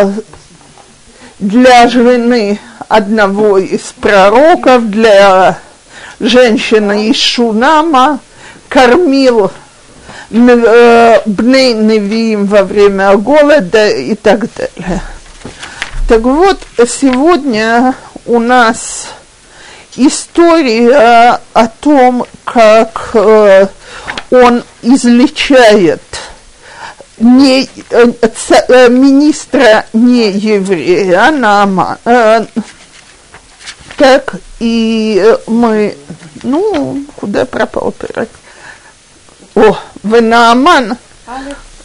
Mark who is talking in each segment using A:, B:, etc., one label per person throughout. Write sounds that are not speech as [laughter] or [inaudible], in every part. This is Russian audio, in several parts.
A: э, для жены одного из пророков, для женщины из Шунама, кормил э, Бней Невиим во время голода и так далее. Так вот, сегодня у нас история о том, как э, он излечает не, э, ца, э, министра не еврея Наама. Э, так, и мы, ну, куда пропал пирог? О, в Нааман,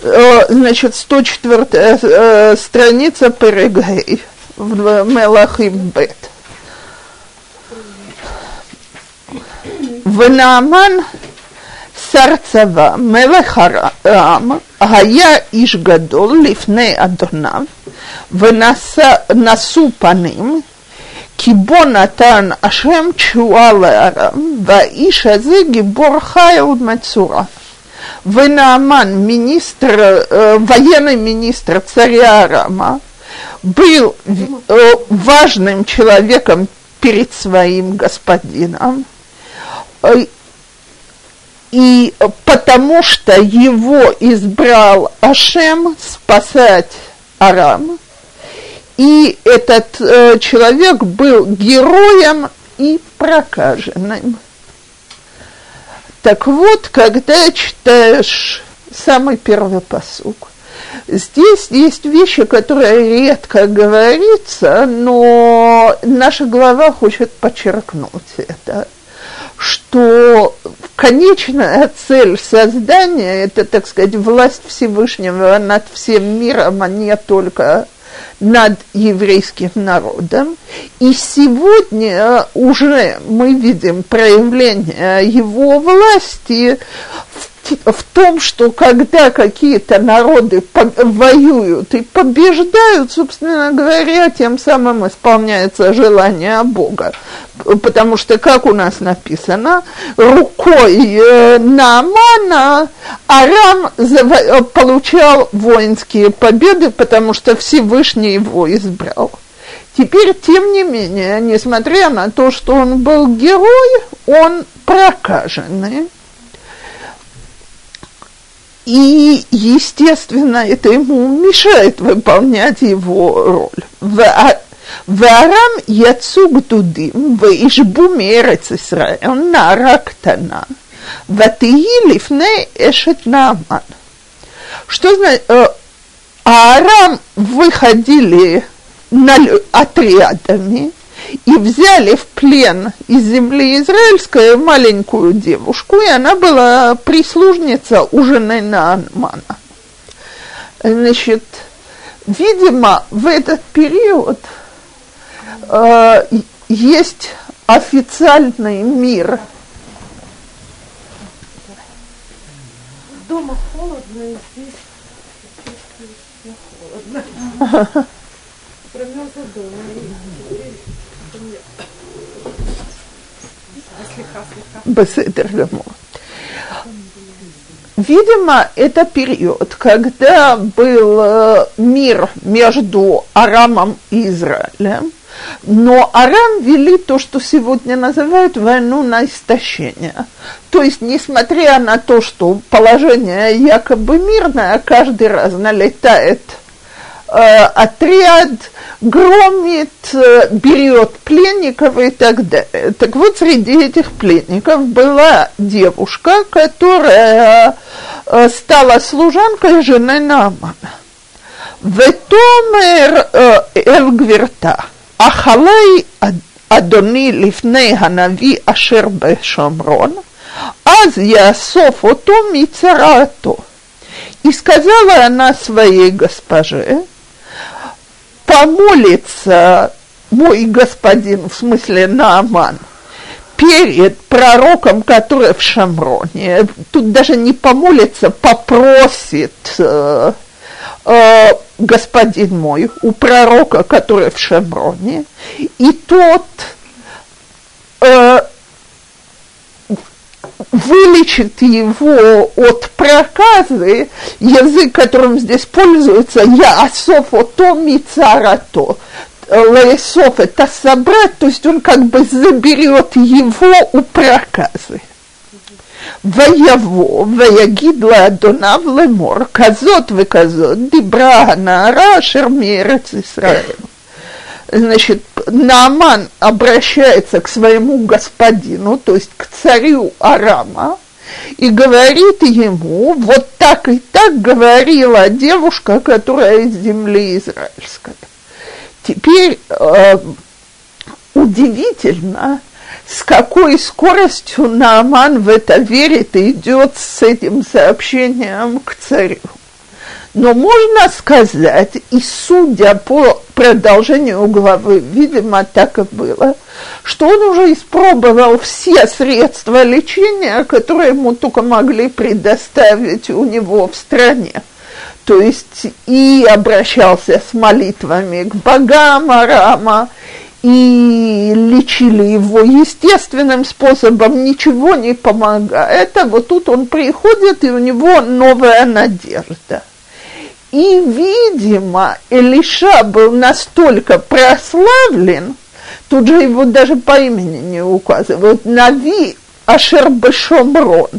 A: значит, 104 страница Перегей в Мелахим Бет. В Нааман צבא, מלך ארם, היה איש גדול לפני אדוניו, ונשאו פנים, כי בו נתן השם תשועה לארם, והאיש הזה גיבור חיל מצורע. ונעמן, министр, военный министр царя Арама, был важным человеком перед своим господином, и потому что его избрал Ашем спасать Арам, и этот э, человек был героем и прокаженным. Так вот, когда читаешь самый первый посук, здесь есть вещи, которые редко говорится, но наша глава хочет подчеркнуть это что конечная цель создания – это, так сказать, власть Всевышнего над всем миром, а не только над еврейским народом. И сегодня уже мы видим проявление его власти в в том, что когда какие-то народы воюют и побеждают, собственно говоря, тем самым исполняется желание Бога. Потому что, как у нас написано, рукой э, Наамана Арам получал воинские победы, потому что Всевышний его избрал. Теперь, тем не менее, несмотря на то, что он был герой, он прокаженный. И, естественно, это ему мешает выполнять его роль. והרם יצאו גדודים וישבו מארץ ישראל נערה קטנה ותהי לפני אשת נעמן. Что значит, Аарам выходили на, отрядами и взяли в плен из земли израильской маленькую девушку, и она была прислужница у жены Наанмана. Значит, видимо, в этот период э, есть официальный мир.
B: Дома холодно, и здесь холодно. Промерзла дома.
A: Беседер Гамор. Видимо, это период, когда был э, мир между Арамом и Израилем, но Арам вели то, что сегодня называют войну на истощение. То есть, несмотря на то, что положение якобы мирное, каждый раз налетает э, отряд, громит, э, берет пленников и так далее. Так вот, среди этих пленников была девушка, которая э, стала служанкой жены Наамана. Ветомер э, Эльгверта. Ахалей Адони лифней ханави ашер бешамрон, аз ясов ото мицарато. И сказала она своей госпоже, помолится мой господин, в смысле Нааман, перед пророком, который в Шамроне, тут даже не помолится, попросит э, э, господин мой у пророка, который в Шамроне, и тот э, вылечит его от проказы, язык, которым здесь пользуется, я асофо то мицарато, лаесоф это собрать, то есть он как бы заберет его у проказы. ויבוא ויגיד לאדוניו לאמור, כזאת וכזאת דיברה הנערה אשר מארץ ישראל. Значит, Нааман обращается к своему господину, то есть к царю Арама, и говорит ему, вот так и так говорила девушка, которая из земли израильской. Теперь э, удивительно, с какой скоростью Нааман в это верит и идет с этим сообщением к царю. Но можно сказать, и судя по продолжению главы, видимо, так и было, что он уже испробовал все средства лечения, которые ему только могли предоставить у него в стране. То есть и обращался с молитвами к богам Арама, и лечили его естественным способом, ничего не помогает. А вот тут он приходит, и у него новая надежда. И, видимо, Элиша был настолько прославлен, тут же его даже по имени не указывают, Нави Ашербе Шомрон,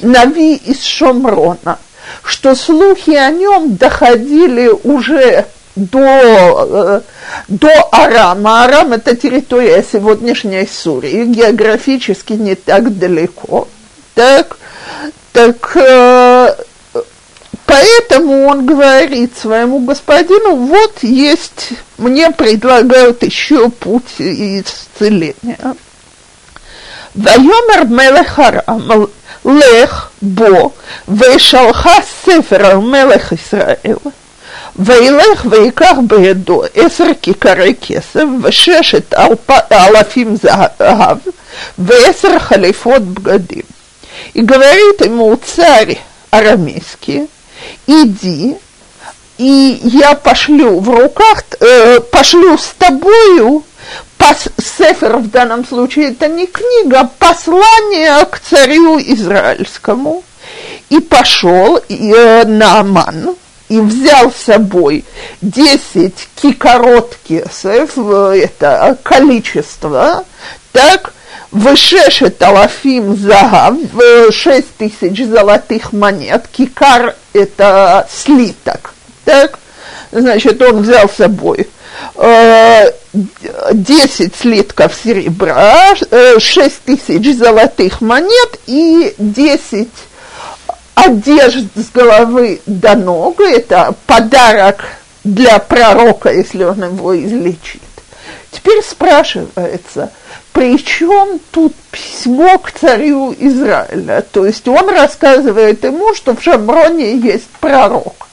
A: Нави из Шомрона, что слухи о нем доходили уже до, э, до Арама. Арам – это территория сегодняшней Сурии, географически не так далеко. Так, так э, поэтому он говорит своему господину, вот есть, мне предлагают еще путь исцеления. Вайомер Мелех Арам, Лех Бо, Вешалха Сефера Мелех Исраэла. וילך ויקח בידו עשר כיכרי כסף וששת אלפים זהב ועשר חליפות бгадим. И говорит ему царь арамейский, иди, и я пошлю в руках, э, пошлю с тобою пос, сефер в данном случае это не книга, а послание к царю израильскому. И пошел э, Нааман, и взял с собой 10 кикорот кесов, это количество, так, вышешет алафим загав, 6 тысяч золотых монет, кикар – это слиток, так, значит, он взял с собой 10 э, слитков серебра, 6 э, тысяч золотых монет и 10 одежд с головы до ног, это подарок для пророка, если он его излечит. Теперь спрашивается, при чем тут письмо к царю Израиля? То есть он рассказывает ему, что в Шамроне есть пророк.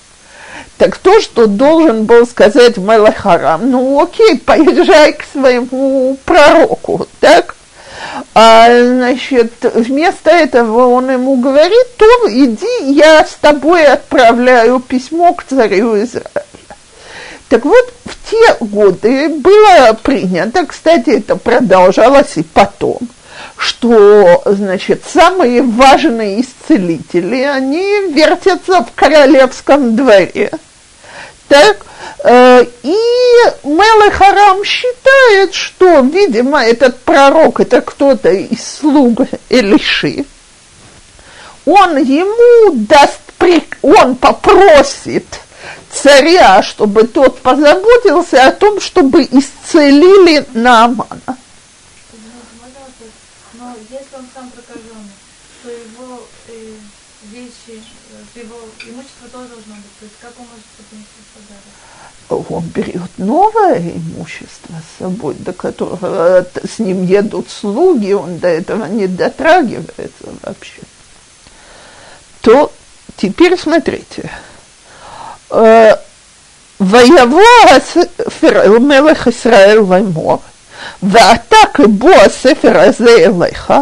A: Так то, что должен был сказать Мелахарам, ну окей, поезжай к своему пророку, так? А, значит, вместо этого он ему говорит, то иди, я с тобой отправляю письмо к царю Израиля. Так вот, в те годы было принято, кстати, это продолжалось и потом, что, значит, самые важные исцелители, они вертятся в королевском дворе. Так, Э, и Мелех Арам считает, что, видимо, этот пророк, это кто-то из слуг Элиши, он ему даст, он попросит царя, чтобы тот позаботился о том, чтобы исцелили
B: его э, э, его имущество тоже должно быть. То есть как он может подарок?
A: он берет новое имущество с собой, до которого с ним едут слуги, он до этого не дотрагивается вообще, то теперь смотрите. ויבוא הספר מלך ישראל לאמור, ואתה כבוא הספר הזה אליך,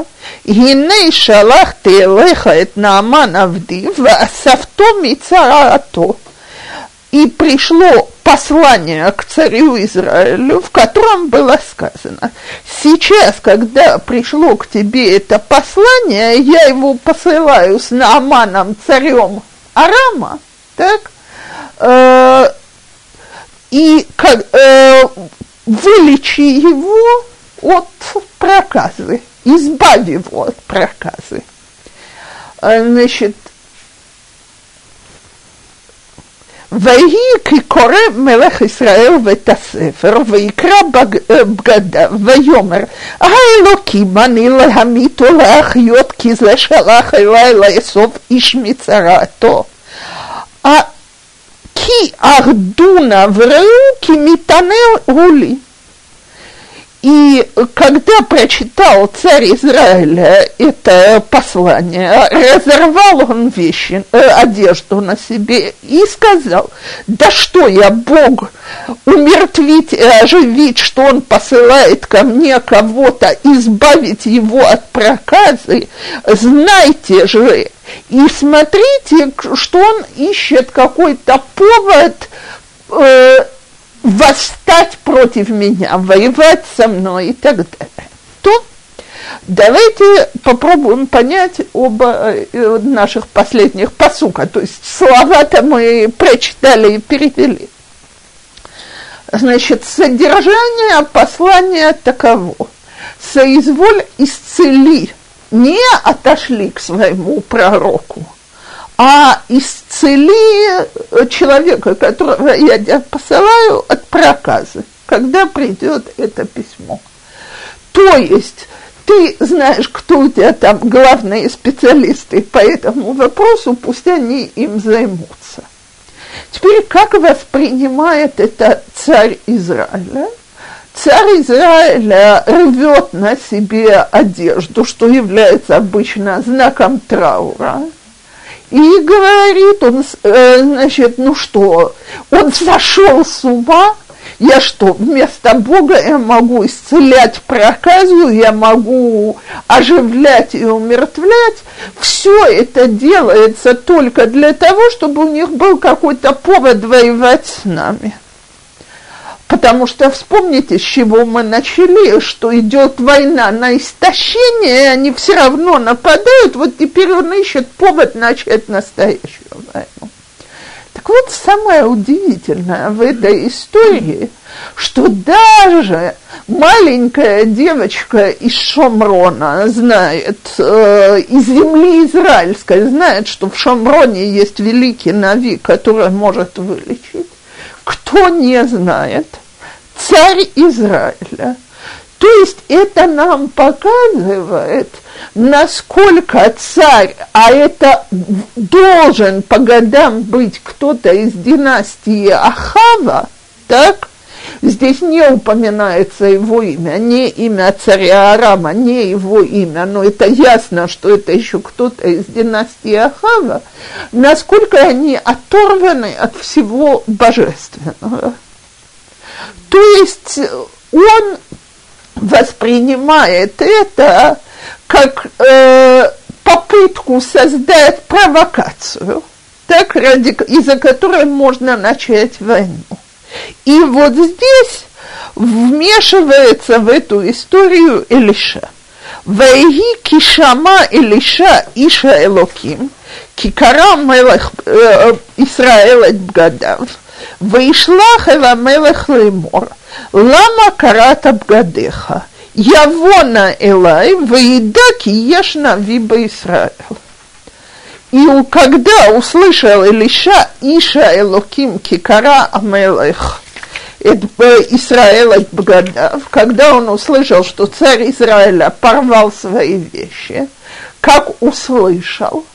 A: הנה שלחתי אליך את נעמן עבדי, ואספתו מצרעתו. и пришло послание к царю Израилю, в котором было сказано, сейчас, когда пришло к тебе это послание, я его посылаю с Нааманом, царем Арама, так, э, и как, э, вылечи его от проказы, избави его от проказы. Э, значит, ויהי כי קורא מלך ישראל ואת הספר, ויקרא בגדיו, ויאמר, האלוקים אני להמית או להחיות, כי זה שלח אליי לאסוף איש מצרעתו. כי ארדונה וראו כי מתענה הוא לי. И когда прочитал царь Израиля это послание, разорвал он вещи, э, одежду на себе и сказал, да что я, Бог, умертвить и оживить, что он посылает ко мне кого-то, избавить его от проказы, знайте же и смотрите, что он ищет какой-то повод э, восстать против меня, воевать со мной и так далее, то давайте попробуем понять оба э, наших последних посука. То есть слова-то мы прочитали и перевели. Значит, содержание послания таково. Соизволь исцели, не отошли к своему пророку – а исцели человека, которого я посылаю от проказы, когда придет это письмо. То есть ты знаешь, кто у тебя там главные специалисты по этому вопросу, пусть они им займутся. Теперь, как воспринимает это царь Израиля? Царь Израиля рвет на себе одежду, что является обычно знаком траура, и говорит он, э, значит, ну что, он сошел с ума, я что, вместо Бога я могу исцелять проказу, я могу оживлять и умертвлять. Все это делается только для того, чтобы у них был какой-то повод воевать с нами. Потому что вспомните, с чего мы начали, что идет война на истощение, и они все равно нападают, вот теперь он ищет повод начать настоящую войну. Так вот, самое удивительное в этой истории, что даже маленькая девочка из Шомрона знает, э, из земли израильской, знает, что в Шомроне есть великий Нави, который может вылечить. Кто не знает? Царь Израиля. То есть это нам показывает, насколько царь, а это должен по годам быть кто-то из династии Ахава, так? Здесь не упоминается его имя, не имя царя Арама, не его имя, но это ясно, что это еще кто-то из династии Ахава, насколько они оторваны от всего божественного. То есть он воспринимает это как э, попытку создать провокацию, так, ради, из-за которой можно начать войну. И вот здесь вмешивается в эту историю Илиша. Вайги кишама Илиша Иша Элоким, кикара мелech э, Исраэл את בגדיו, וישלח אל המלך לאמור, למה קראת בגדיך? יבונה אליי וידע כי יש נביא בישראל. И когда услышал Илиша Иша Элоким Кикара Амелех, Израиля Бгадав, когда он услышал, что царь Израиля порвал свои вещи, как услышал,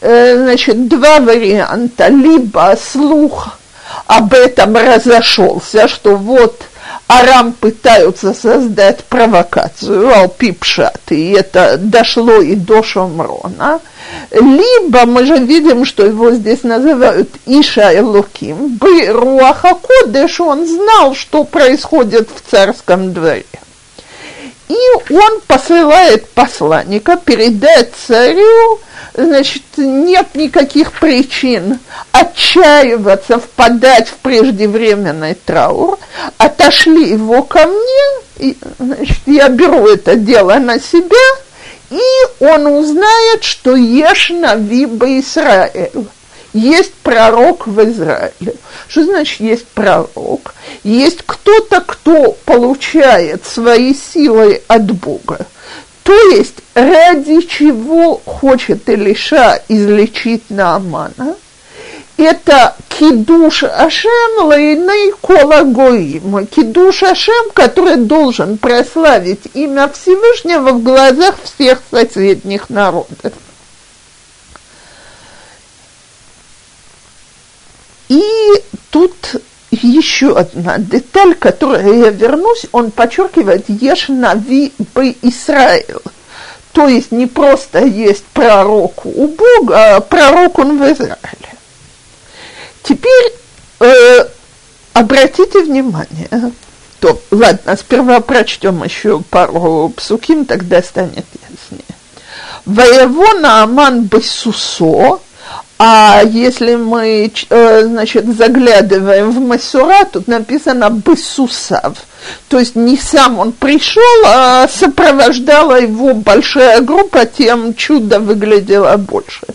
A: значит, два варианта, либо слух об этом разошелся, что вот Арам пытаются создать провокацию, Алпипшат, и это дошло и до Шомрона, либо мы же видим, что его здесь называют Иша Элуким, Руаха Кодеш, он знал, что происходит в царском дворе. И он посылает посланника передать царю, значит, нет никаких причин отчаиваться, впадать в преждевременный траур. Отошли его ко мне, и, значит, я беру это дело на себя, и он узнает, что ешь Навиба Израиль есть пророк в Израиле. Что значит есть пророк? Есть кто-то, кто получает свои силы от Бога. То есть ради чего хочет Илиша излечить Наамана, это кидуш Ашем лейней кола гоим. Кидуш Ашем, который должен прославить имя Всевышнего в глазах всех соседних народов. И тут еще одна деталь, к которой я вернусь, он подчеркивает «Ешь нави бы Израиль». То есть не просто есть пророк у Бога, а пророк он в Израиле. Теперь э, обратите внимание, то, ладно, сперва прочтем еще пару псуким, тогда станет яснее. Воево Нааман Бесусо, а если мы, э, значит, заглядываем в Масура, тут написано «бысусав». То есть не сам он пришел, а сопровождала его большая группа, тем чудо выглядело больше.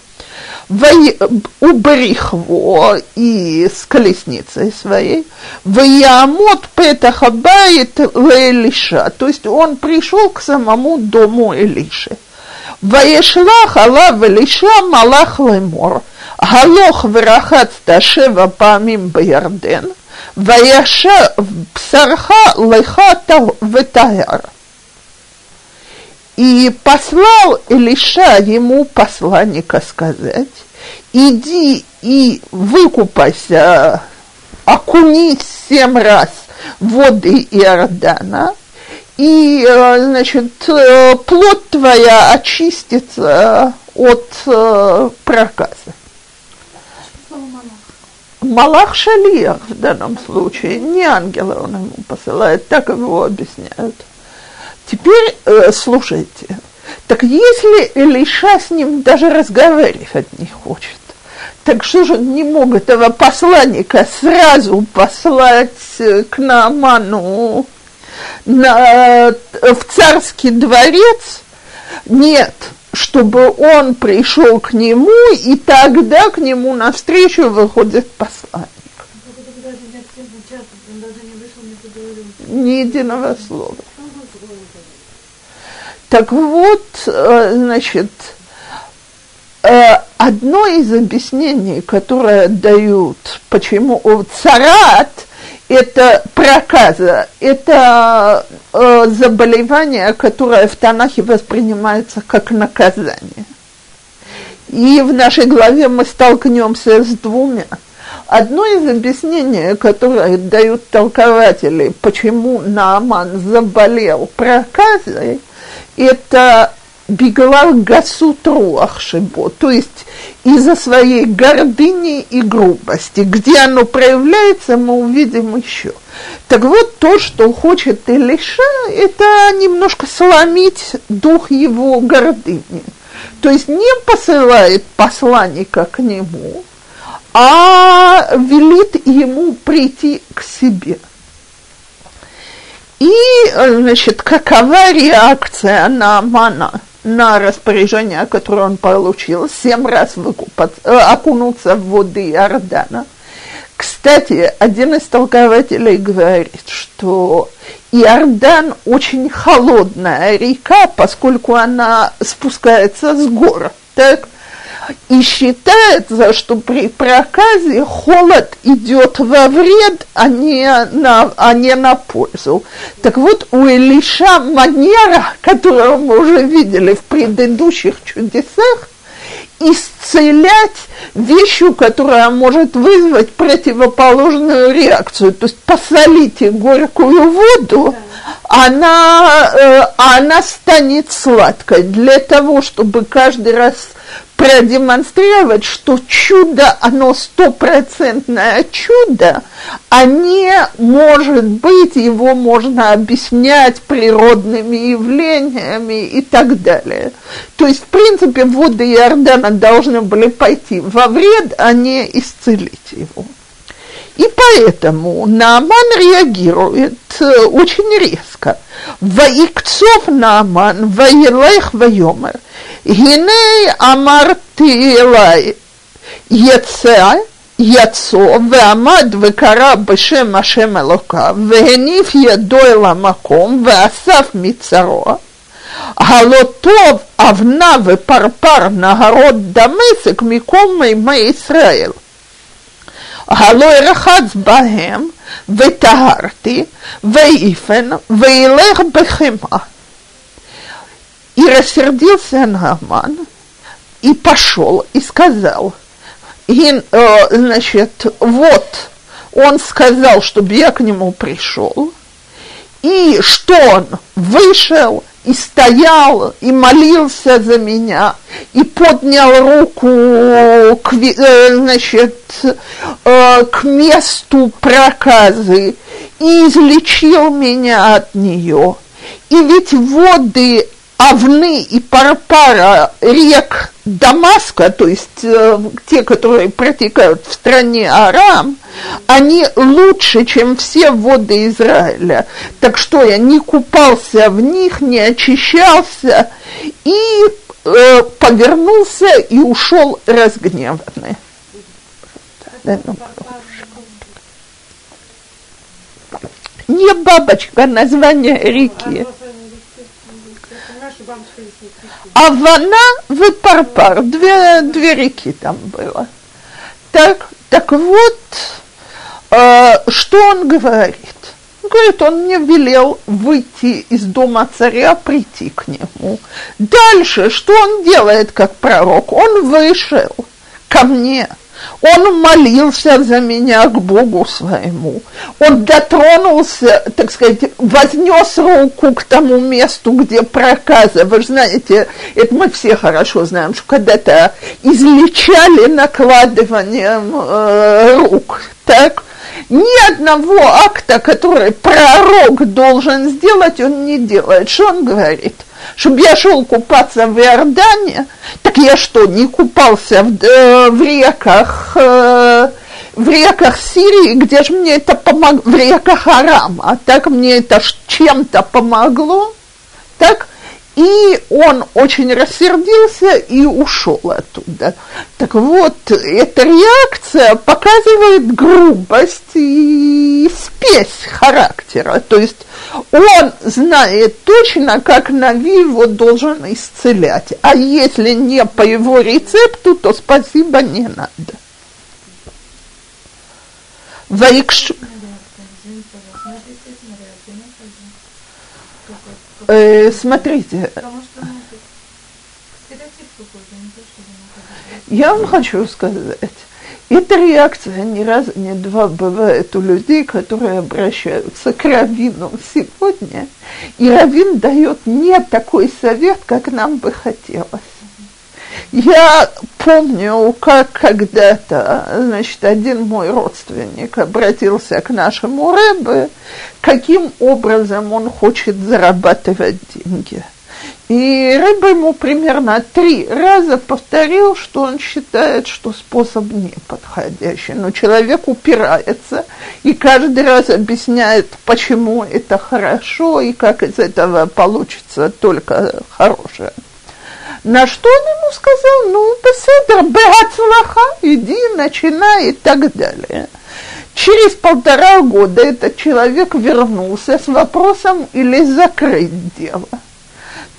A: Убрихво и с колесницей своей, Ваямот Петахабает Лелиша, то есть он пришел к самому дому Элиши. Ваешлах Аллах Велиша Малах Лемор, Галох Верахат Ташева Памим Баярден, Ваяша Псарха Леха Ветаяр. И послал Илиша ему посланника сказать, иди и выкупайся, окунись семь раз воды Иордана – и, значит, плоть твоя очистится от проказа. Малах Шалиях в данном случае, не ангела он ему посылает, так его объясняют. Теперь э, слушайте, так если Илиша с ним даже разговаривать не хочет, так что же он не мог этого посланника сразу послать э, к Нааману на, в царский дворец? Нет, чтобы он пришел к нему, и тогда к нему навстречу выходит посланник. Ни единого слова. Так вот, э, значит, э, одно из объяснений, которое дают, почему царат – это проказа, это э, заболевание, которое в Танахе воспринимается как наказание. И в нашей главе мы столкнемся с двумя. Одно из объяснений, которое дают толкователи, почему Нааман заболел проказой, это беглал гасут руахшибо, то есть из-за своей гордыни и грубости. Где оно проявляется, мы увидим еще. Так вот, то, что хочет Илиша, это немножко сломить дух его гордыни. То есть не посылает посланника к нему, а велит ему прийти к себе – и, значит, какова реакция на Амана на распоряжение, которое он получил, семь раз выкупать, э, окунуться в воды Иордана. Кстати, один из толкователей говорит, что Иордан очень холодная река, поскольку она спускается с гор. Так? И считается, что при проказе холод идет во вред, а не на, а не на пользу. Так вот, у Илиша манера, которую мы уже видели в предыдущих чудесах, исцелять вещью, которая может вызвать противоположную реакцию. То есть посолите горькую воду, она, э, она станет сладкой. Для того, чтобы каждый раз продемонстрировать, что чудо, оно стопроцентное чудо, а не может быть, его можно объяснять природными явлениями и так далее. То есть, в принципе, воды Иордана должны были пойти во вред, а не исцелить его. И поэтому Нааман реагирует э, очень резко. «Ваикцов Нааман, ваилайх вайомер, гиней амар ты элай, яцо, ваамад векара бешем ашем элока, вегениф ядо эла маком, ваасав мицаро, галотов авна вепарпар нагород дамесек миком мейма Исраэль». הלא ארחץ בהם וטהרתי, ואיפן, וילך בחמאה. И рассердился Нагман и пошел и сказал, и, э, значит, вот он сказал, чтобы я к нему пришел, и что он вышел и стоял, и молился за меня, и поднял руку к, э, значит, э, к месту проказы, и излечил меня от нее. И ведь воды Авны и Парпара рек Дамаска, то есть э, те, которые протекают в стране Арам, они лучше, чем все воды Израиля. Так что я не купался в них, не очищался и э, повернулся и ушел разгневанный. Ну, не бабочка, название реки. Авана в Парпар, две, две реки там было. Так, так вот, э, что он говорит? Говорит, он мне велел выйти из дома царя, прийти к нему. Дальше, что он делает как пророк? Он вышел ко мне – он молился за меня к Богу своему. Он дотронулся, так сказать, вознес руку к тому месту, где проказа. Вы знаете, это мы все хорошо знаем, что когда-то излечали накладыванием э, рук. Так? Ни одного акта, который пророк должен сделать, он не делает. Что он говорит? Чтобы я шел купаться в Иордане, так я что, не купался в, э, в реках, э, в реках Сирии, где же мне это помогло, в реках Арама, так мне это чем-то помогло, так и он очень рассердился и ушел оттуда. Так вот, эта реакция показывает грубость и спесь характера. То есть он знает точно, как Нави его должен исцелять. А если не по его рецепту, то спасибо не надо. Ваикш... Э, смотрите. Я вам хочу сказать, эта реакция ни разу, ни два бывает у людей, которые обращаются к Равину сегодня, и Равин дает не такой совет, как нам бы хотелось. Я помню, как когда-то, значит, один мой родственник обратился к нашему Рэбе, каким образом он хочет зарабатывать деньги. И Рэбе ему примерно три раза повторил, что он считает, что способ неподходящий. Но человек упирается и каждый раз объясняет, почему это хорошо и как из этого получится только хорошее. На что он ему сказал, ну, беседер, бегацлаха, иди, начинай и так далее. Через полтора года этот человек вернулся с вопросом или закрыть дело.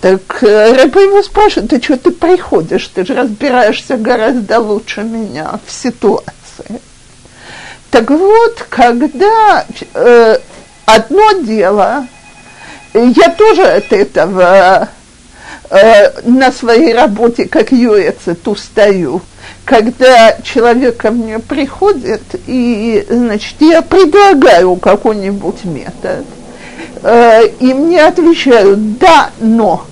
A: Так э, Рэба его спрашивает, ты что ты приходишь, ты же разбираешься гораздо лучше меня в ситуации. Так вот, когда э, одно дело, я тоже от этого э, на своей работе как юэцет устаю, когда человек ко мне приходит, и, значит, я предлагаю какой-нибудь метод, э, и мне отвечают «да, но».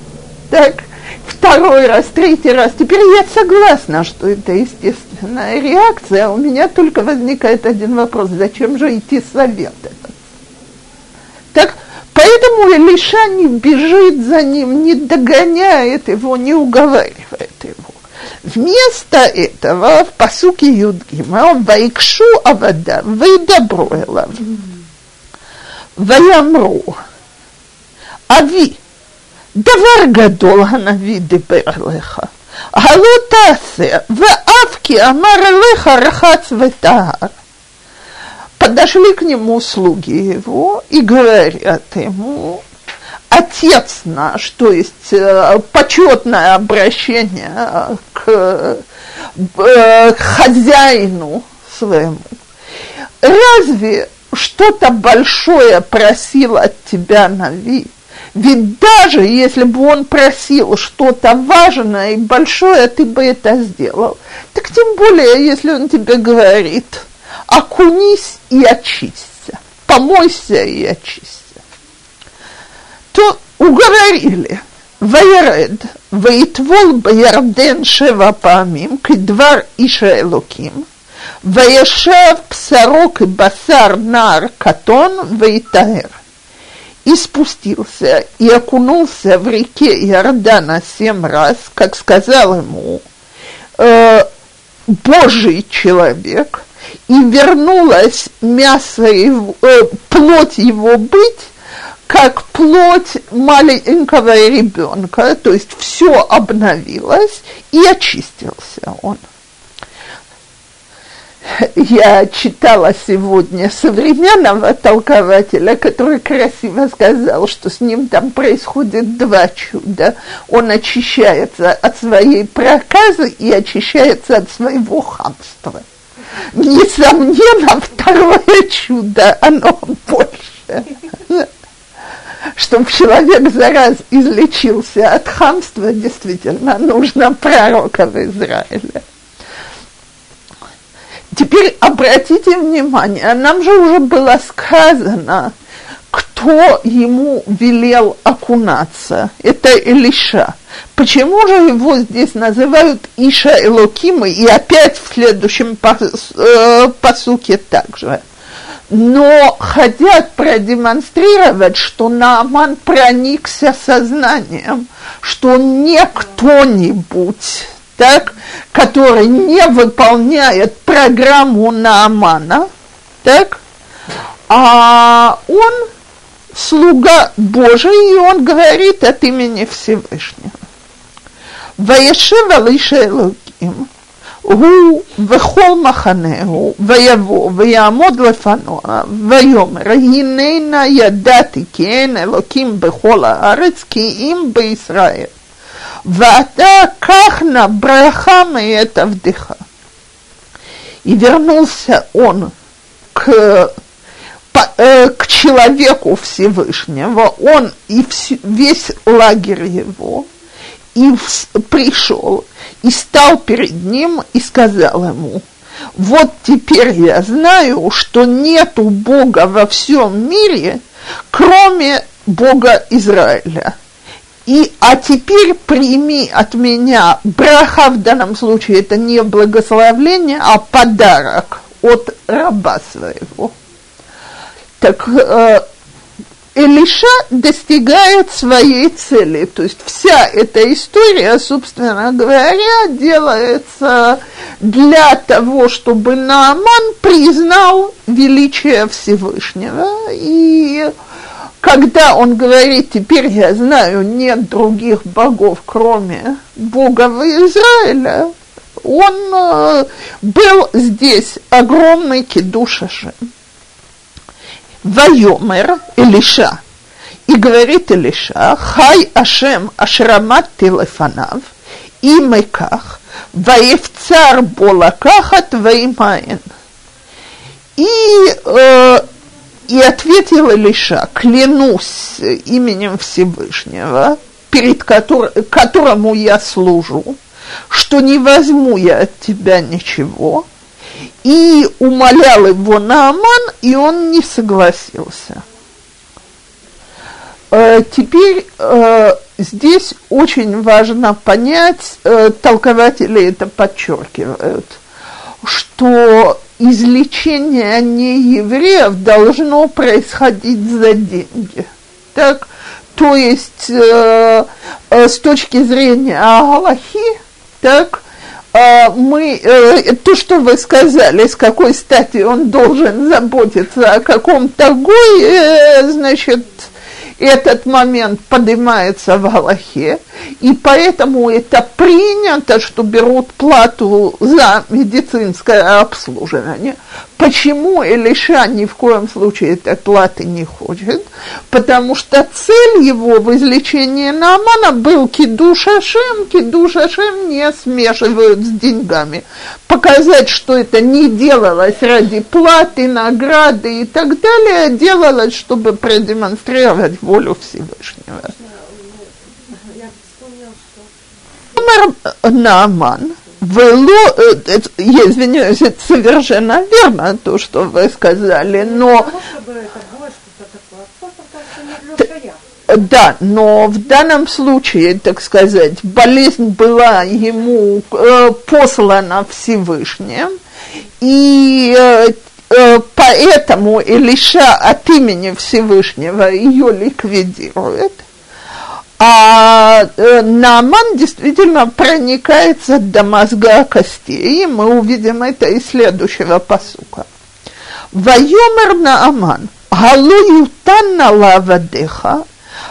A: Так, второй раз, третий раз. Теперь я согласна, что это естественная реакция. У меня только возникает один вопрос. Зачем же идти советоваться? Так, поэтому Илиша не бежит за ним, не догоняет его, не уговаривает его. Вместо этого в посуке Юдгима «Вайкшу авада, выдобру элав». ויאמרו, אבי, דבר גדול הנביא דיבר לך, הלא תעשה, ואף כי אמר לך רחץ וטהר. Подошли к нему слуги его и говорят ему, отец наш, то есть э, почетное обращение к, э, к хозяину своему. Разве что-то большое просил от тебя Нави, ведь даже если бы он просил что-то важное и большое, ты бы это сделал. Так тем более, если он тебе говорит, окунись и очисься, помойся и очисься. То уговорили. וירד, ויטבול בירדן שבע פעמים, כדבר איש האלוקים, וישב בשרו כבשר נער קטון ויטהר. И спустился, и окунулся в реке Иордана семь раз, как сказал ему э, Божий человек, и вернулось мясо его, э, плоть его быть, как плоть маленького ребенка, то есть все обновилось, и очистился он я читала сегодня современного толкователя, который красиво сказал, что с ним там происходит два чуда. Он очищается от своей проказы и очищается от своего хамства. Несомненно, второе чудо, оно больше. Чтобы человек за раз излечился от хамства, действительно нужно пророка в Израиле. Теперь обратите внимание, нам же уже было сказано, кто ему велел окунаться. Это Илиша. Почему же его здесь называют Иша Элокима и опять в следующем э, посуке также? Но хотят продемонстрировать, что Нааман проникся сознанием, что не кто-нибудь так, который не выполняет программу Наамана, так, а он слуга Божий, и он говорит от имени Всевышнего. וישב על איש האלוקים, הוא וכל מחנהו, ויבוא ויעמוד לפניו, ויאמר, הננה ידעתי כי אין אלוקים בכל הארץ, כי אם בישראל. Вата кахна брахама и это вдыха. И вернулся он к, э, к человеку Всевышнего, он и весь лагерь его, и пришел, и стал перед ним, и сказал ему, вот теперь я знаю, что нету Бога во всем мире, кроме Бога Израиля. И, а теперь прими от меня браха, в данном случае это не благословление, а подарок от раба своего. Так э, Илиша достигает своей цели. То есть вся эта история, собственно говоря, делается для того, чтобы Нааман признал величие Всевышнего и когда он говорит, теперь я знаю, нет других богов, кроме Бога в Израиле, он э, был здесь огромный кедушашем. Вайомер Илиша. И говорит Илиша, хай Ашем ашрамат телефанав, и меках, воевцар болакахат ваимаен. И э, и ответил Илиша, клянусь именем Всевышнего, перед котор, которому я служу, что не возьму я от тебя ничего, и умолял его Нааман, и он не согласился. Э, теперь э, здесь очень важно понять, э, толкователи это подчеркивают, что излечение неевреев должно происходить за деньги. Так, то есть с точки зрения Аллахи, так, мы, э, то, что вы сказали, с какой стати он должен заботиться о каком-то гое, значит, этот момент поднимается в Галахе, и поэтому это принято, что берут плату за медицинское обслуживание. Почему Элиша ни в коем случае этой платы не хочет? Потому что цель его в излечении Наамана был кидуш Ашем, кидуш Ашем не смешивают с деньгами. Показать, что это не делалось ради платы, награды и так далее, делалось, чтобы продемонстрировать волю Всевышнего. Нааман – Вело, э, я извиняюсь, это совершенно верно, то, что вы сказали, но... Да, но в данном случае, так сказать, болезнь была ему э, послана Всевышним, и э, Э, поэтому Илиша от имени Всевышнего ее ликвидирует, а э, Нааман действительно проникается до мозга костей, и мы увидим это из следующего посука. Вайомер Нааман, галуютан на лавадеха,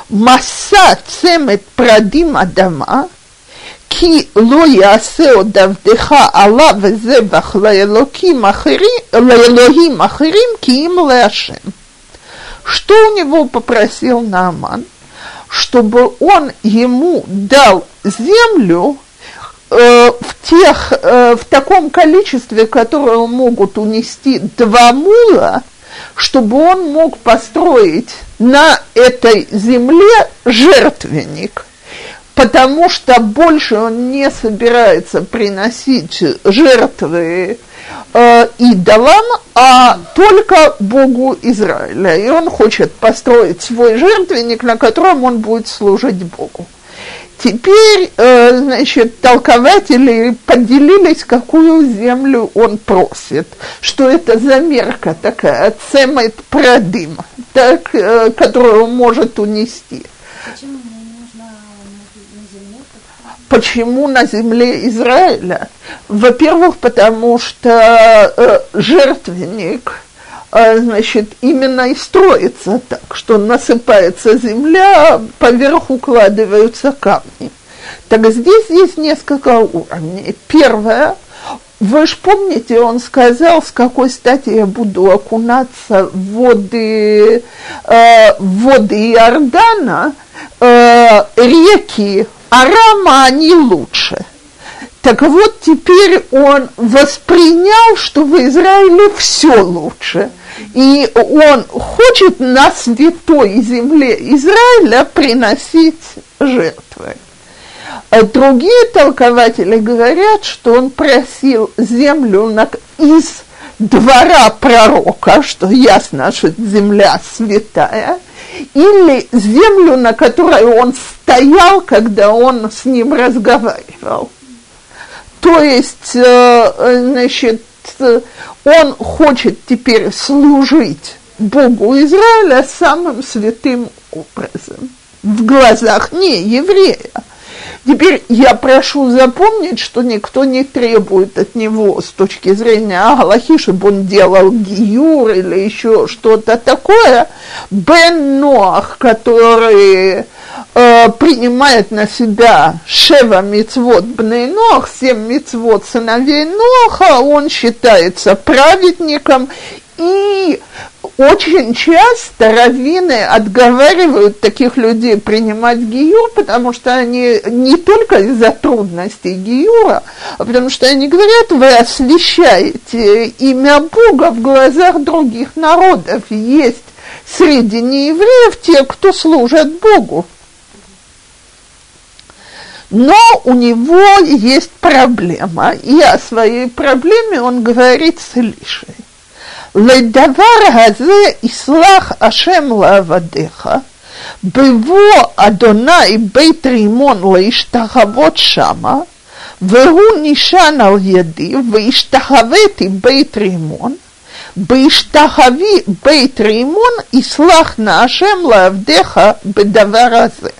A: масса цемет прадим адама, כי לא יעשה עוד עבדך עליו וזבח לאלוקים אחרים, לאלוהים אחרים כי אם להשם. Что у него попросил Нааман? чтобы он ему дал землю э, в, тех, э, в таком количестве, которое могут унести два мула, чтобы он мог построить на этой земле жертвенник, потому что больше он не собирается приносить жертвы э, идолам, а только Богу Израиля. И он хочет построить свой жертвенник, на котором он будет служить Богу. Теперь, э, значит, толкователи поделились, какую землю он просит, что это замерка такая, цемет продым, так, э, которую он может унести. Почему? Почему на земле Израиля? Во-первых, потому что э, жертвенник, э, значит, именно и строится так, что насыпается земля, поверх укладываются камни. Так здесь есть несколько уровней. Первое, вы же помните, он сказал, с какой стати я буду окунаться в воды, э, воды Иордана, э, реки Арама они лучше. Так вот, теперь он воспринял, что в Израиле все лучше. И он хочет на святой земле Израиля приносить жертвы. А другие толкователи говорят, что он просил землю из двора пророка, что ясно, что земля святая – или землю, на которой он стоял, когда он с ним разговаривал. То есть, э, значит, он хочет теперь служить Богу Израиля самым святым образом в глазах не еврея. Теперь я прошу запомнить, что никто не требует от него с точки зрения Агалахи, чтобы он делал гиюр или еще что-то такое. Бен Ноах, который э, принимает на себя Шева Мицвод Бней Нох, семь Мицвод сыновей Ноха, он считается праведником и очень часто раввины отговаривают таких людей принимать гиюр, потому что они не только из-за трудностей гиюра, а потому что они говорят, вы освещаете имя Бога в глазах других народов. Есть среди неевреев те, кто служат Богу. Но у него есть проблема, и о своей проблеме он говорит с Илишей. לדבר הזה יסלח השם לעבדיך, בבוא אדוני בית רימון להשתחוות שמה, והוא נשען על ידי, והשתחוויתי בית רימון, בהשתחווי בית רימון, יסלח на Ашем лавдеха бедаваразе.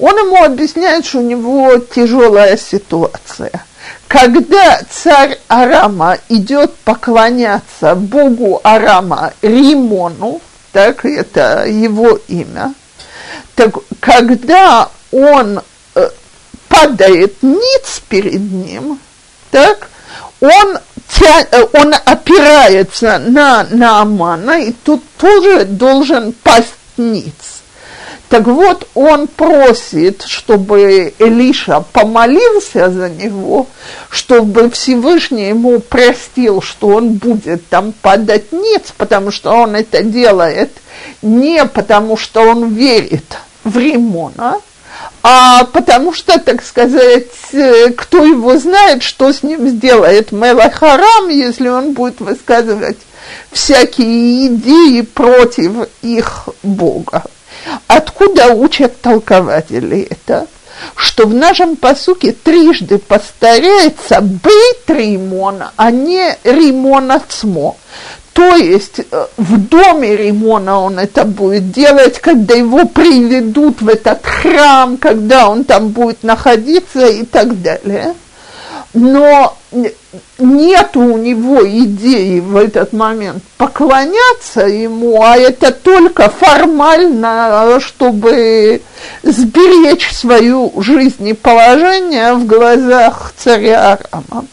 A: Он ему объясняет, что у него тяжелая ситуация. когда царь Арама идет поклоняться богу Арама Римону, так это его имя, так когда он э, падает ниц перед ним, так, он, тя, э, он опирается на Наамана, и тут тоже должен пасть ниц. Так вот, он просит, чтобы Элиша помолился за него, чтобы Всевышний ему простил, что он будет там падать ниц, потому что он это делает не потому, что он верит в Римона, а потому что, так сказать, э, кто его знает, что с ним сделает Мелахарам, если он будет высказывать всякие идеи против их Бога. Откуда учат толкователи это? Что в нашем посуке трижды повторяется быть римон, а не римон отсмо. То есть э, в доме Римона он это будет делать, когда его приведут в этот храм, когда он там будет находиться и так далее но нет у него идеи в этот момент поклоняться ему, а это только формально, чтобы сберечь свою жизнь и положение в глазах царя Арама.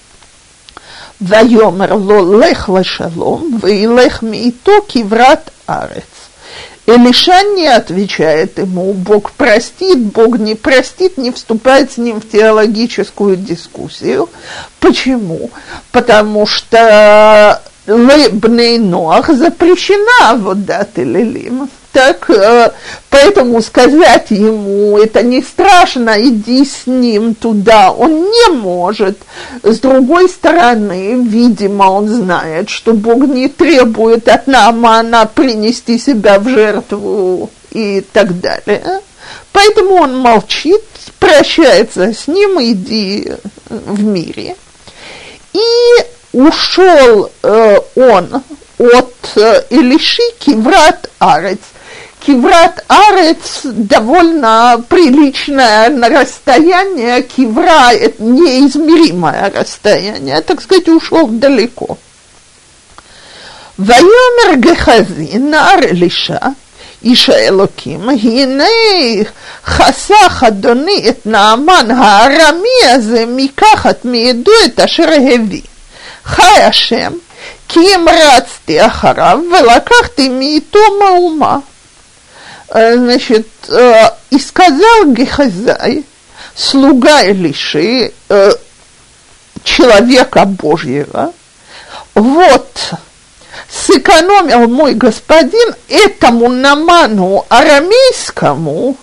A: Вайомер лех лешалом, вейлех миито киврат арец. Илиша не отвечает ему, Бог простит, Бог не простит, не вступает с ним в теологическую дискуссию. Почему? Потому что Лебней Ноах запрещена вот даты Лилим. Так, э, поэтому сказать ему, это не страшно, иди с ним туда, он не может. С другой стороны, видимо, он знает, что Бог не требует от Наамана принести себя в жертву и так далее. Поэтому он молчит, прощается с ним, иди в мире. И ушел э, он от э, Илиши Киврат Арец. Киврат Арец довольно приличное расстояние, кивра – это неизмеримое расстояние, так сказать, ушел далеко. ויאמר גחזי נער אלישע איש האלוקים, הנה חסך אדוני את נעמן הארמי הזה מקחת מידו את אשר הביא. חי השם, כי המרצתי אחריו ולקחתי מאיתו מהומה. Значит, и сказал Гехазай, слуга Илиши, человека Божьего, вот, сэкономил мой господин этому наману арамейскому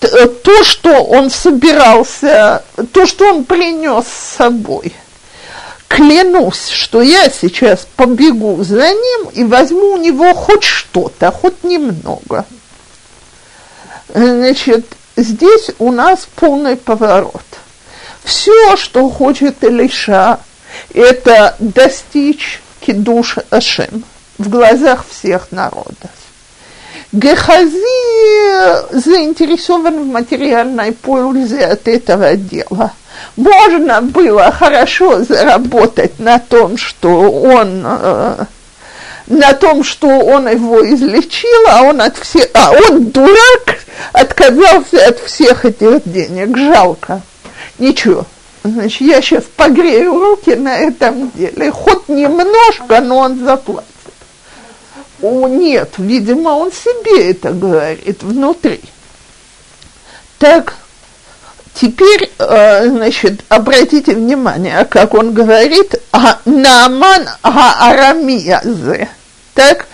A: то, что он собирался, то, что он принес с собой – клянусь, что я сейчас побегу за ним и возьму у него хоть что-то, хоть немного. Значит, здесь у нас полный поворот. Все, что хочет Илиша, это достичь кидуш Ашем в глазах всех народов. Гехази заинтересован в материальной пользе от этого дела – можно было хорошо заработать на том, что он э, на том, что он его излечил, а он от всех, а он дурак, отказался от всех этих денег, жалко. Ничего, значит, я сейчас погрею руки на этом деле, хоть немножко, но он заплатит. О, нет, видимо, он себе это говорит внутри. Так, Теперь, э, значит, обратите внимание, как он говорит, Нааман Аарамиязе, так,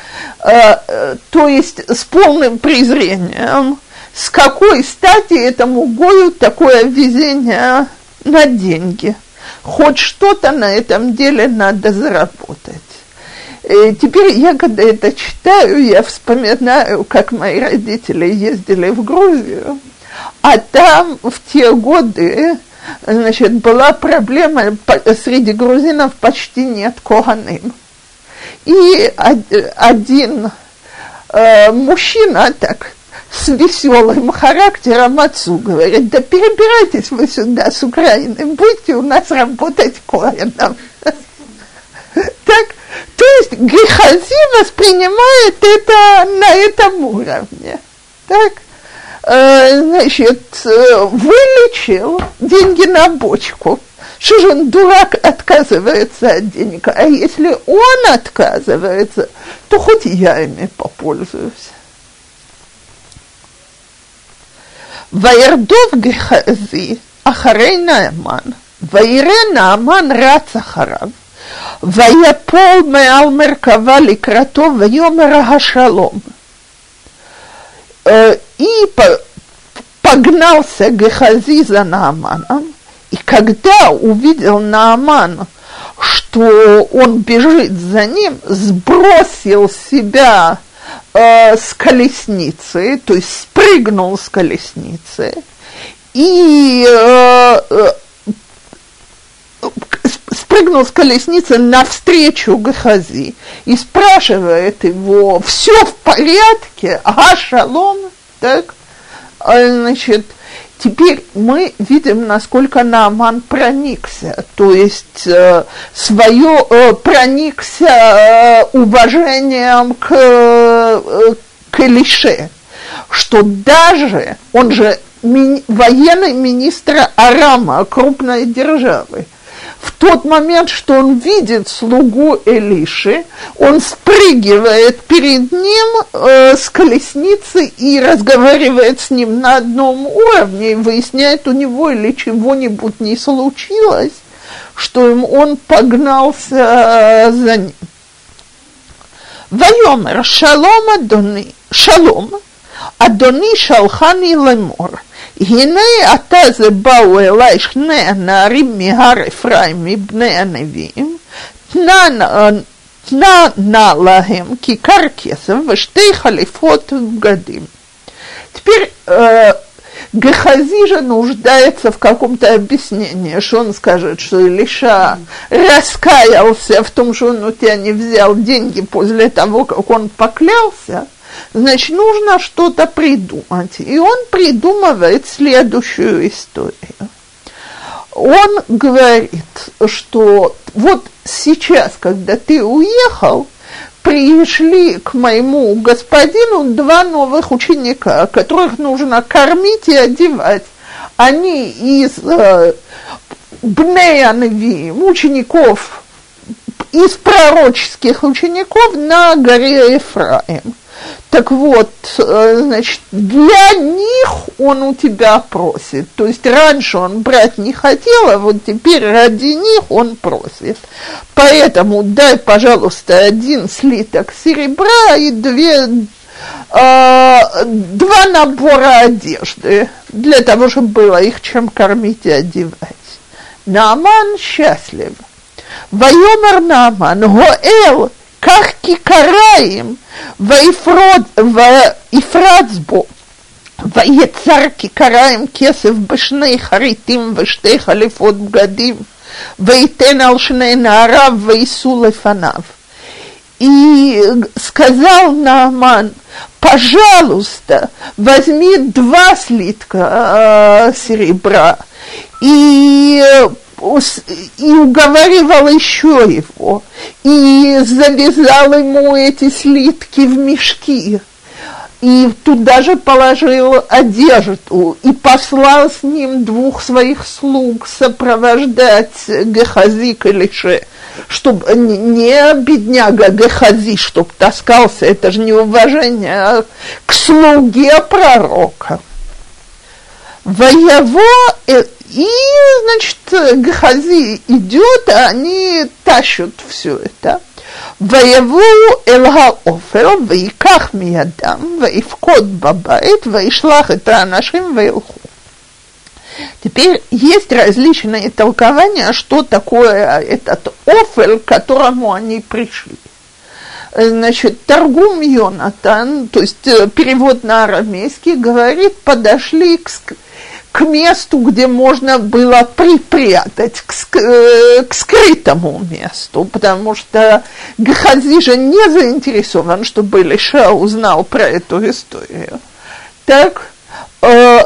A: э, э, то есть с полным презрением, с какой стати этому Гою такое везение на деньги? Хоть что-то на этом деле надо заработать. Теперь я, когда это читаю, я вспоминаю, как мои родители ездили в Грузию, а там в те годы, значит, была проблема, среди грузинов почти нет коганым. И один э, мужчина так с веселым характером отцу говорит, да перебирайтесь вы сюда с Украины, будьте у нас работать коином. [laughs] Так, то есть Гехази воспринимает это на этом уровне. Так, значит, э, вылечил деньги на бочку. Что же он, дурак, отказывается от денег? А если он отказывается, то хоть я ими попользуюсь. וירדוף גחזי אחרי נאמן, ויראה נאמן רץ אחריו, ויפול מעל מרכבה לקראתו, ויאמר השלום. и погнался Гехази за Нааманом, и когда увидел Нааман, что он бежит за ним, сбросил себя э, с колесницы, то есть спрыгнул с колесницы и э, э, спрыгнул с колесницы навстречу Гахази и спрашивает его, все в порядке, ага, шалом, так, а, значит, Теперь мы видим, насколько Нааман проникся, то есть э, свое э, проникся э, уважением к, э, к Элише, что даже он же ми, военный министр Арама, крупной державы, в тот момент, что он видит слугу Элиши, он спрыгивает перед ним э, с колесницы и разговаривает с ним на одном уровне и выясняет у него или чего-нибудь не случилось, что им он погнался э, за ним. Вайомер шалом адони, шалом, адони шалхани лемор – הנה עתה זה באו אליי שני הנערים מהר אפרים מבני הנביאים, תנה נא להם כיכר כסף ושתי חליפות בגדים. Теперь э, Гехази же нуждается в каком-то объяснении, что он скажет, что Илиша раскаялся в том, что он у тебя не взял деньги после того, как он поклялся, Значит, нужно что-то придумать. И он придумывает следующую историю. Он говорит, что вот сейчас, когда ты уехал, пришли к моему господину два новых ученика, которых нужно кормить и одевать. Они из э, Бнея учеников, из пророческих учеников на горе Ефраим. Так вот, э, значит, для них он у тебя просит. То есть раньше он брать не хотел, а вот теперь ради них он просит. Поэтому дай, пожалуйста, один слиток серебра и две, э, два набора одежды, для того, чтобы было их чем кормить и одевать. Нааман счастлив. Вайомар Нааман, Гоэл, как кикараем, ויפרוד, ויפרץ בו, ויצר כיכריים כסף בשני חריטים ושתי חליפות בגדים, ויתן על שני נעריו וייסעו לפניו. И сказал Нааман, пожалуйста, возьми два слитка э, серебра и и уговаривал еще его, и завязал ему эти слитки в мешки, и туда же положил одежду, и послал с ним двух своих слуг сопровождать Гехази к Илише, чтобы не бедняга Гехази, чтобы таскался, это же неуважение а к слуге пророка. Воево и, значит, Гахази идет, а они тащат все это. ויבואו אל העופר, ויקח מידם, ויפקוד בבית, וישלח את האנשים וילכו. Теперь есть различные толкования, что такое этот офель, к которому они пришли. Значит, торгум Йонатан, то есть э, перевод на арамейский, говорит, подошли к, к месту, где можно было припрятать, к, э, к скрытому месту, потому что Гахази же не заинтересован, чтобы Лиша узнал про эту историю. Так, э,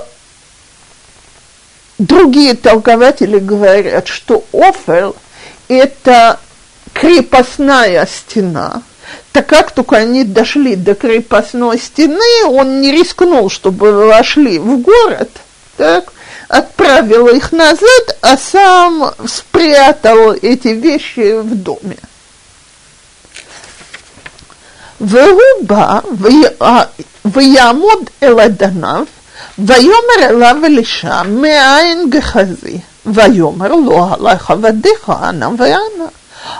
A: другие толкователи говорят, что Офел – это крепостная стена – так как только они дошли до крепостной стены, он не рискнул, чтобы вошли в город, так, отправил их назад, а сам спрятал эти вещи в доме. והוא ויעמוד אל אדניו, ויאמר אליו אלישע, מאין גחזי? ויאמר לו, הלך עבדיך, אנה ואנה.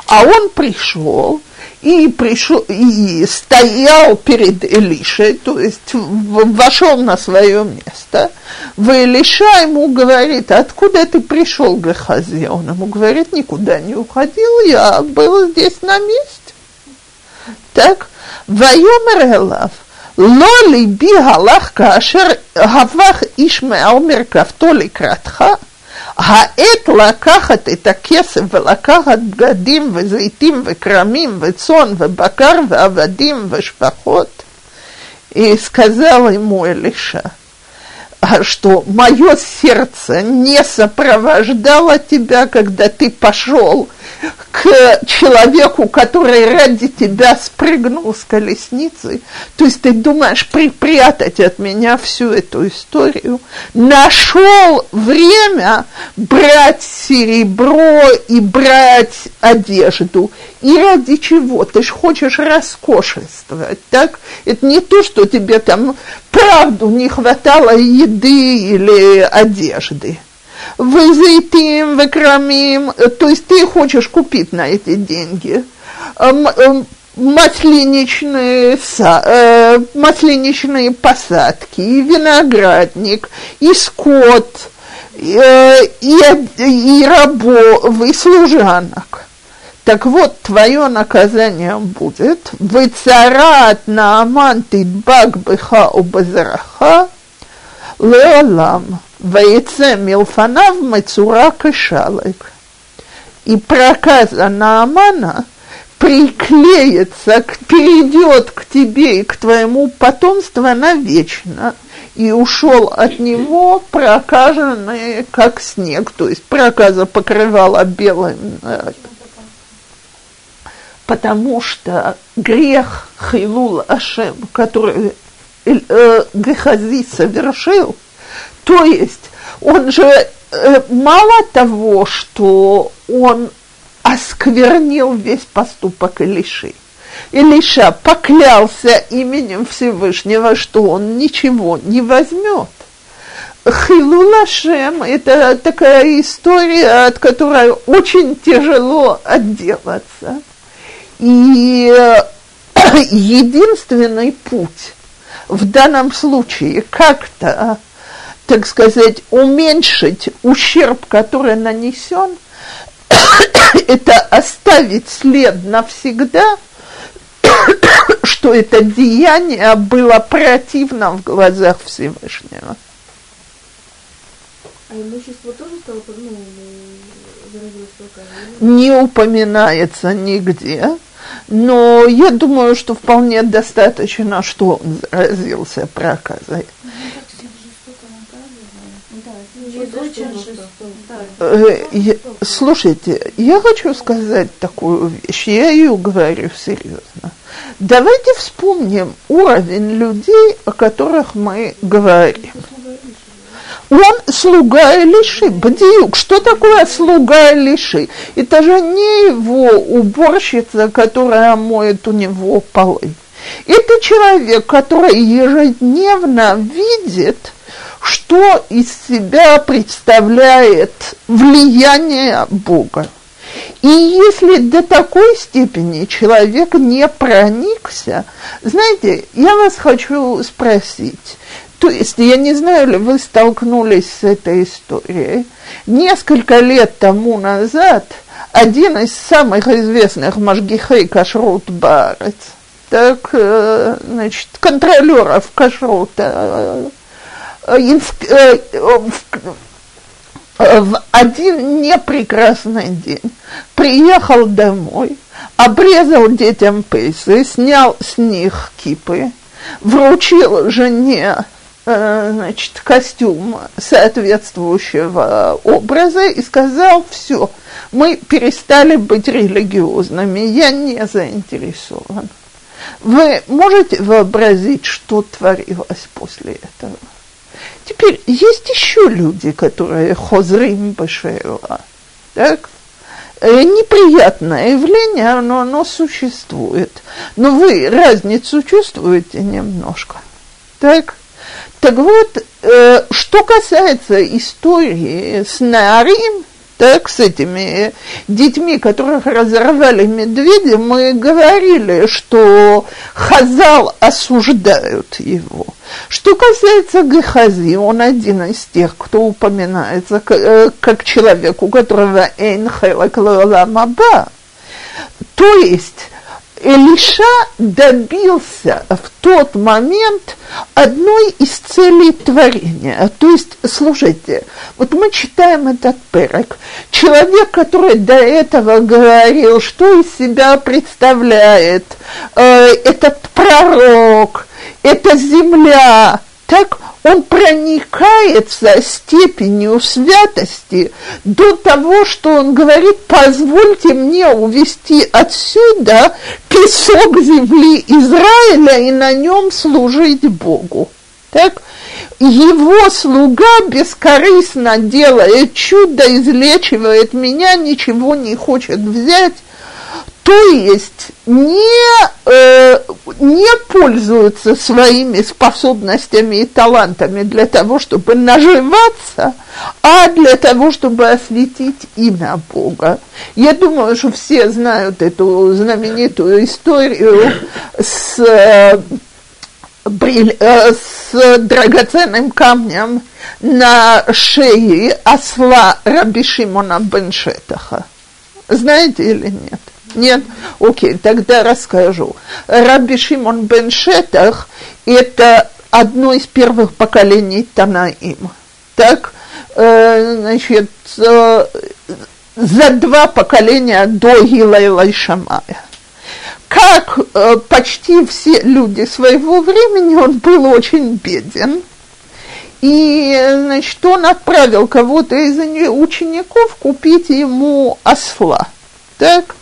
A: А он пришел и пришел, и стоял перед Элишей, то есть вошел на свое место. В Элиша ему говорит, откуда ты пришел, Гахази? Он ему говорит, никуда не уходил, я был здесь на месте. Так, Вайомер Элав, Лоли би галах кашер гавах ишмеал меркавто ликратха – העת לקחת את הכסף ולקחת בגדים וזיתים וכרמים וצאן ובקר ועבדים ושפחות, и сказал ему Элиша, что мое сердце не сопровождало тебя, когда ты пошел к человеку, который ради тебя спрыгнул с колесницы, то есть ты думаешь припрятать от меня всю эту историю, нашел время брать серебро и брать одежду. И ради чего? Ты же хочешь роскошествовать, так? Это не то, что тебе там правду не хватало еды или одежды вызайтим, выкрамим, то есть ты хочешь купить на эти деньги маслиничные, э, маслиничные посадки, и виноградник, и скот, э, и, и рабов, и служанок. Так вот, твое наказание будет, выцарат на аманты баг быха у базараха, леолам. Ваице Милфанав Мацура Кашалек. И проказа Наамана приклеится, перейдет к тебе и к твоему потомству навечно. И ушел от него прокаженный, как снег, то есть проказа покрывала белым. Потому что грех Хилул Ашем, который э, Гехази совершил – то есть он же э, мало того, что он осквернил весь поступок Илиши. Илиша поклялся именем Всевышнего, что он ничего не возьмет. Хилулашем – это такая история, от которой очень тяжело отделаться. И э, [coughs] единственный путь в данном случае как-то так сказать, уменьшить ущерб, который нанесен, [coughs] это оставить след навсегда, [coughs] что это деяние было противно в глазах Всевышнего.
B: А имущество тоже стало, ну,
A: Не упоминается нигде, но я думаю, что вполне достаточно, что он заразился проказой. Э, слушайте, я хочу сказать такую вещь, я ее говорю серьезно. Давайте вспомним уровень людей, о которых мы говорим. Он слуга Илиши, Бадиюк. Что такое слуга Илиши? Это же не его уборщица, которая моет у него полы. Это человек, который ежедневно видит – что из себя представляет влияние Бога. И если до такой степени человек не проникся, знаете, я вас хочу спросить, то есть я не знаю, ли вы столкнулись с этой историей. Несколько лет тому назад один из самых известных Машгихей Кашрут Барец – так, э, значит, контролеров кашрута, э, в один непрекрасный день приехал домой, обрезал детям пейсы, снял с них кипы, вручил жене Э, значит, костюм соответствующего образа и сказал, все, мы перестали быть религиозными, я не заинтересован. Вы можете вообразить, что творилось после этого? Теперь есть еще люди, которые хозрим бешева, так? Э, неприятное явление, но оно существует. Но вы разницу чувствуете немножко, так? Так вот, э, что касается истории с Нарим, так, с этими детьми, которых разорвали медведи, мы говорили, что Хазал осуждают его. Что касается Гехази, он один из тех, кто упоминается как, э, как человек, у которого Эйн Маба. То есть Элиша добился в тот момент одной из целей творения. То есть, слушайте, вот мы читаем этот перек. Человек, который до этого говорил, что из себя представляет э, этот пророк, эта земля, так он проникается степенью святости до того, что он говорит, позвольте мне увести отсюда песок земли Израиля и на нем служить Богу. Так? Его слуга бескорыстно делает чудо, излечивает меня, ничего не хочет взять, то есть не, э, не пользуются своими способностями и талантами для того, чтобы наживаться, а для того, чтобы осветить имя Бога. Я думаю, что все знают эту знаменитую историю с, э, э с драгоценным камнем на шее осла Раби Шимона Беншетаха. Знаете или нет? Нет? Окей, тогда расскажу. Раби Шимон бен Шетах – это одно из первых поколений Танаим. Так, э, значит, э, за два поколения до Гилайла и Шамая. Как э, почти все люди своего времени, он был очень беден. И, значит, он отправил кого-то из учеников купить ему осла. Так?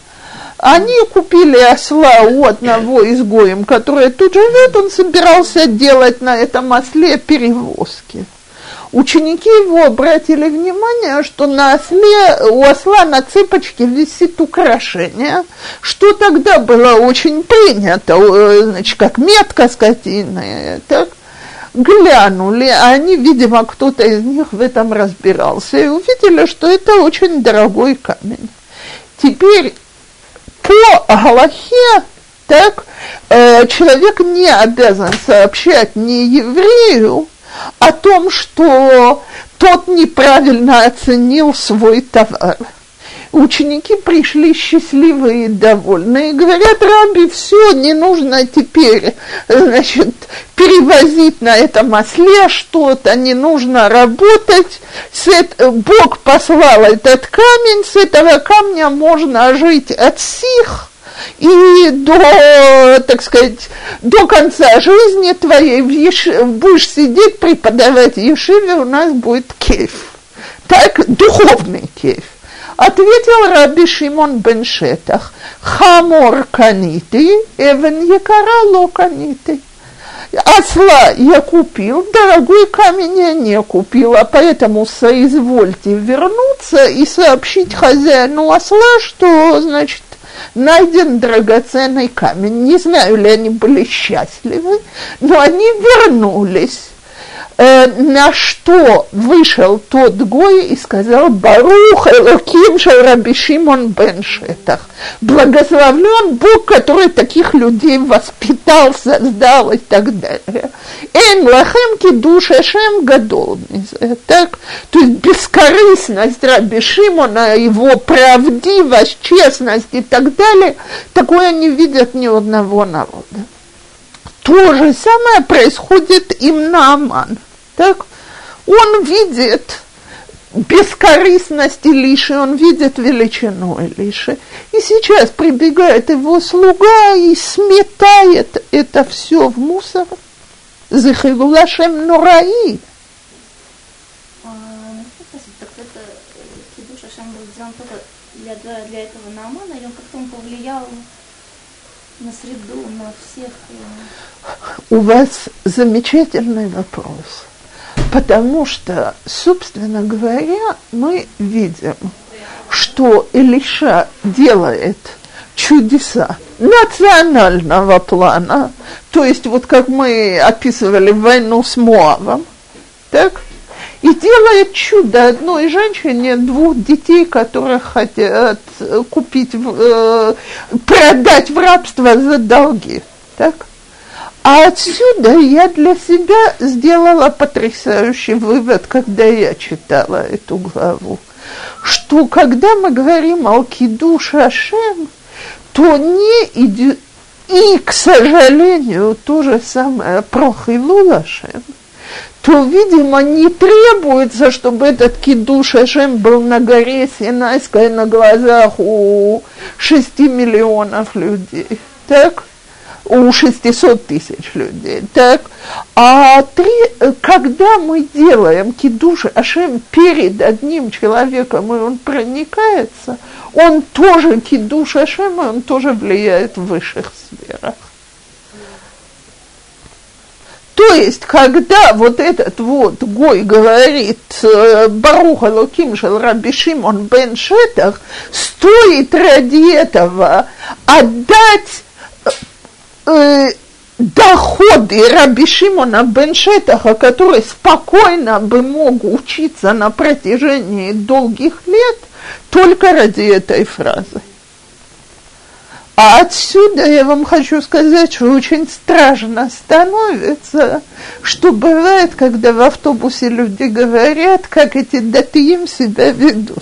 A: Они купили осла у одного изгоем, который тут живет, он собирался делать на этом осле перевозки. Ученики его обратили внимание, что на осле, у осла на цепочке висит украшение, что тогда было очень принято, э, значит, как метка скотины, так, глянули, а они, видимо, кто-то из них в этом разбирался, и увидели, что это очень дорогой камень. Теперь по Галахе, так, э, человек не обязан сообщать не еврею о том, что тот неправильно оценил свой товар. Ученики пришли счастливые и довольные говорят, Раби, все, не нужно теперь, значит, перевозить на этом осле что-то, не нужно работать. Бог послал этот камень, с этого камня можно жить от сих и до, так сказать, до конца жизни твоей будешь сидеть, преподавать в Ешиве, у нас будет кейф. Так, духовный кейф. Ответил Раби Шимон бен Шетах, хамор каниты, эвен якара ло каниты. Осла я купил, дорогой камень я не купил, а поэтому соизвольте вернуться и сообщить хозяину осла, что, значит, найден драгоценный камень. Не знаю ли они были счастливы, но они вернулись на что вышел тот Гой и сказал, Барух Элоким Раби Шимон бен Шетах. Благословлен Бог, который таких людей воспитал, создал и так далее. Эн лахем кидуш Ашем гадол. Так? То есть бескорыстность Раби Шимона, его правдивость, честность и так далее, такое не видят ни одного народа. То же самое происходит и в Нааман. Так? Он видит бескорыстность Илиши, он видит величину Илиши. И сейчас прибегает его слуга и сметает это все в мусор. Захилулашем Нураи.
C: для, для этого Наамана, или он как-то он повлиял на среду, на всех?
A: У вас замечательный вопрос. Потому что, собственно говоря, мы видим, что Илиша делает чудеса национального плана, то есть вот как мы описывали войну с Моавом, так, и делает чудо одной женщине двух детей, которых хотят купить, э, продать в рабство за долги. Так? А отсюда я для себя сделала потрясающий вывод, когда я читала эту главу, что когда мы говорим о Кидуш Ашем, то не идет, и, к сожалению, то же самое про Хилул Ашем, то, видимо, не требуется, чтобы этот кидуш Ашем был на горе Синайской на глазах у шести миллионов людей. Так? У 600 тысяч людей, так? А три, когда мы делаем кидуш Ашем перед одним человеком, и он проникается, он тоже кидуш Ашем, и он тоже влияет в высших сферах. То есть, когда вот этот вот Гой говорит э, Баруха Луким Раби Шимон Бен Шетах, стоит ради этого отдать э, доходы Раби Шимона бен Шетаха, который спокойно бы мог учиться на протяжении долгих лет только ради этой фразы. А отсюда я вам хочу сказать, что очень страшно становится, что бывает, когда в автобусе люди говорят, как эти датиим себя ведут.